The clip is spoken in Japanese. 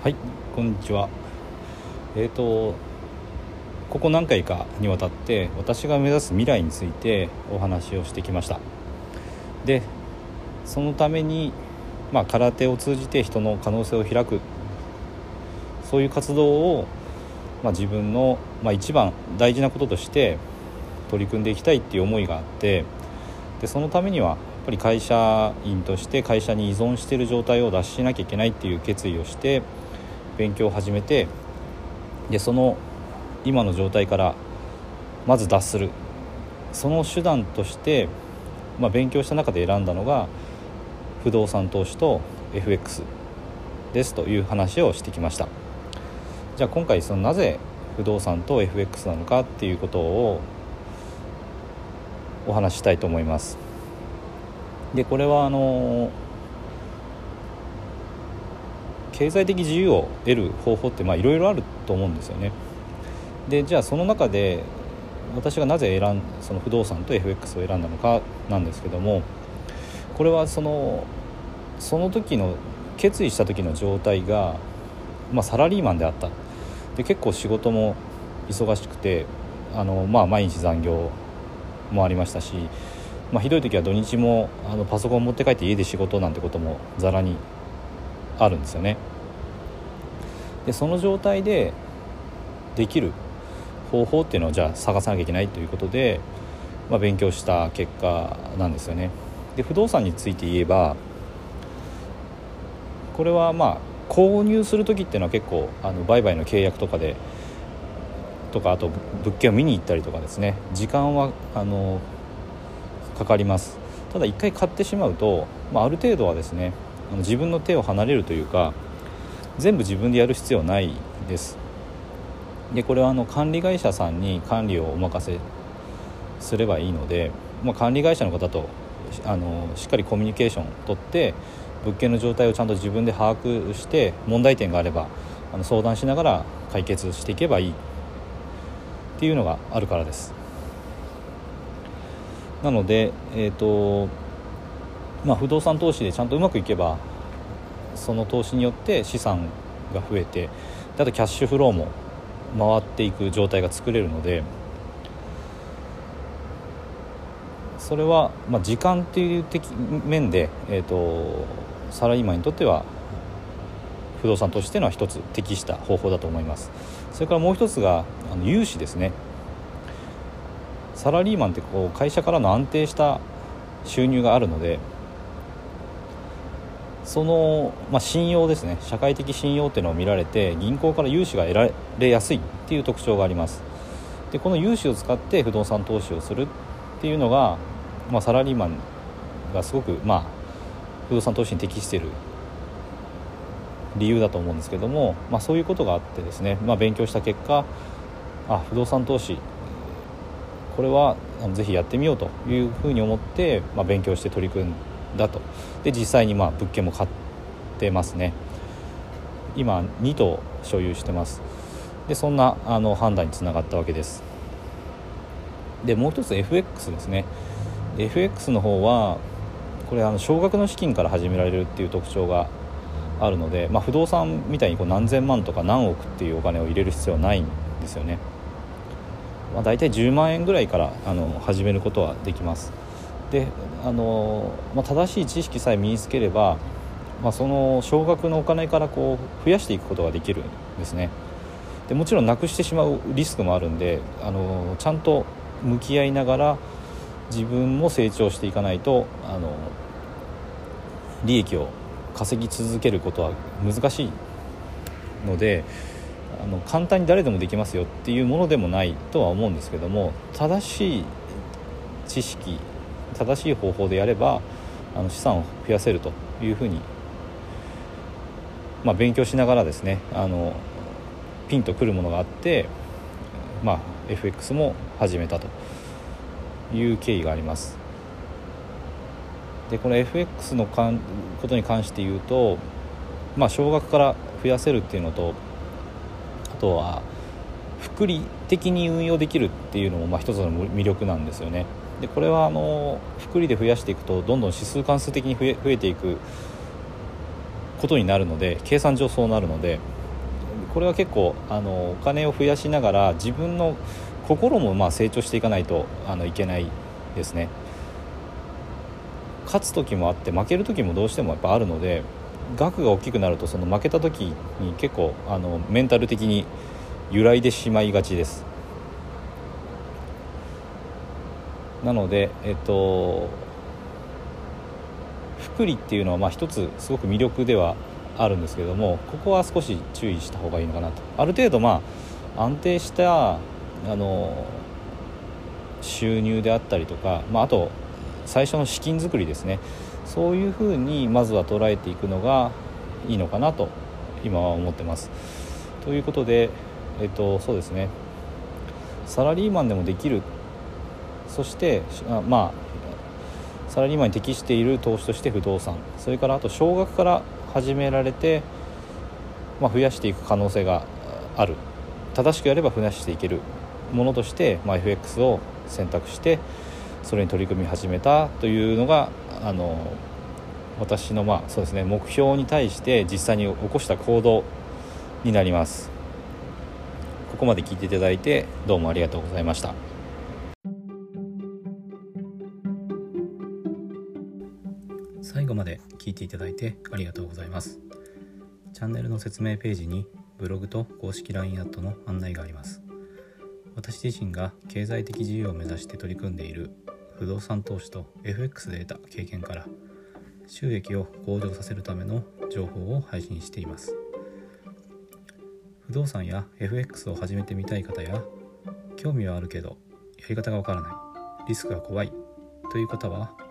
はいこんにちは。えっ、ー、とここ何回かにわたって私が目指す未来についてお話をしてきました。でそのためにまあ空手を通じて人の可能性を開く。そういう活動を、まあ、自分の、まあ、一番大事なこととして取り組んでいきたいっていう思いがあってでそのためにはやっぱり会社員として会社に依存している状態を脱しなきゃいけないっていう決意をして勉強を始めてでその今の状態からまず脱する。その手段として、まあ、勉強した中で選んだのが不動産投資と FX ですという話をしてきました。じゃあ今回そのなぜ不動産と FX なのかっていうことをお話ししたいと思います。でこれはあの経済的自由を得る方法っていろいろあると思うんですよね。でじゃあその中で私がなぜ選んその不動産と FX を選んだのかなんですけどもこれはそのその時の決意した時の状態が、まあ、サラリーマンであった。で結構仕事も忙しくてあの、まあ、毎日残業もありましたし、まあ、ひどい時は土日もあのパソコン持って帰って家で仕事なんてこともざらにあるんですよね。でその状態でできる方法っていうのをじゃあ探さなきゃいけないということで、まあ、勉強した結果なんですよね。で不動産について言えばこれはまあ購入する時っていうのは結構あの売買の契約とかでとかあと物件を見に行ったりとかですね。時間はあのかかります。ただ一回買ってしまうと、まあ、ある程度はですねあの自分の手を離れるというか全部自分でやる必要はないです。でこれはあの管理会社さんに管理をお任せすればいいので、まあ、管理会社の方とあのしっかりコミュニケーションをとって物件の状態をちゃんと自分で把握して問題点があればあの相談しながら解決していけばいい。っていうのがあるからです。なので、えーとまあ、不動産投資でちゃんとうまくいけばその投資によって資産が増えてあとキャッシュフローも回っていく状態が作れるのでそれは、まあ、時間っていう的面で、えーと、サラリーマンにとっては不動産投資としてのは一つ適した方法だと思います。それからもう一つがあの融資ですね。サラリーマンってこう会社からの安定した収入があるのでその、まあ、信用ですね。社会的信用っていうのを見られて銀行から融資が得られやすいっていう特徴があります。でこの融資を使って不動産投資をするっていうのが、まあ、サラリーマンがすごく、まあ、不動産投資に適している理由だと思うんですけども、まあ、そういうことがあってですね、まあ、勉強した結果あ不動産投資これはぜひやってみようというふうに思って、まあ、勉強して取り組んでだと。で実際にまあ物件も買ってますね。今2棟所有してます。でそんなあの判断につながったわけです。でもう一つ FX ですね。FX の方はこれあの少額の資金から始められるっていう特徴があるので、まあ、不動産みたいにこう何千万とか何億っていうお金を入れる必要はないんですよね、まあ、大体10万円ぐらいからあの始めることはできます。であの、まあ、正しい知識さえ身につければ、まあ、その少額のお金からこう増やしていくことができるんですね。でもちろんなくしてしまうリスクもあるんであのちゃんと向き合いながら自分も成長していかないとあの利益を稼ぎ続けることは難しいのであの簡単に誰でもできますよっていうものでもないとは思うんですけども正しい知識正しい方法でやればあの資産を増やせるというふうに、まあ、勉強しながらですねあのピンとくるものがあって、まあ、FX も始めたという経緯があります。でこの FX のかんことに関して言うと、まあ、少額から増やせるっていうのとあとは複利的に運用できるっていうのもまあ一つの魅力なんですよね。でこれはあの複利で増やしていくとどんどん指数関数的に増え増えていくことになるので計算上そうなるのでこれは結構あのお金を増やしながら自分の心もまあ成長していかないとあのいけないですね。勝つ時もあって負ける時もどうしてもやっぱあるので額が大きくなるとその負けた時に結構あのメンタル的に揺らいでしまいがちです。なのでえっと福利っていうのはまあ一つすごく魅力ではあるんですけれどもここは少し注意した方がいいのかなと。ある程度まあ安定したあの収入であったりとか、まあ、あと最初の資金作りですね。そういうふうにまずは捉えていくのがいいのかなと今は思ってます。ということで、えっと、そうですね。サラリーマンでもできるそしてあまあサラリーマンに適している投資として不動産。それからあと少額から始められて、まあ、増やしていく可能性がある。正しくやれば増やしていける。ものとして、まあ、FX を選択してそれに取り組み始めたというのがあの私のまあそうですね目標に対して実際に起こした行動になります。ここまで聞いていただいてどうもありがとうございました。まで聞いていただいてありがとうございます。チャンネルの説明ページにブログと公式 LINE アットの案内があります。私自身が経済的自由を目指して取り組んでいる不動産投資と FX で得た経験から収益を向上させるための情報を配信しています。不動産や FX を始めてみたい方や興味はあるけどやり方がわからないリスクが怖いという方は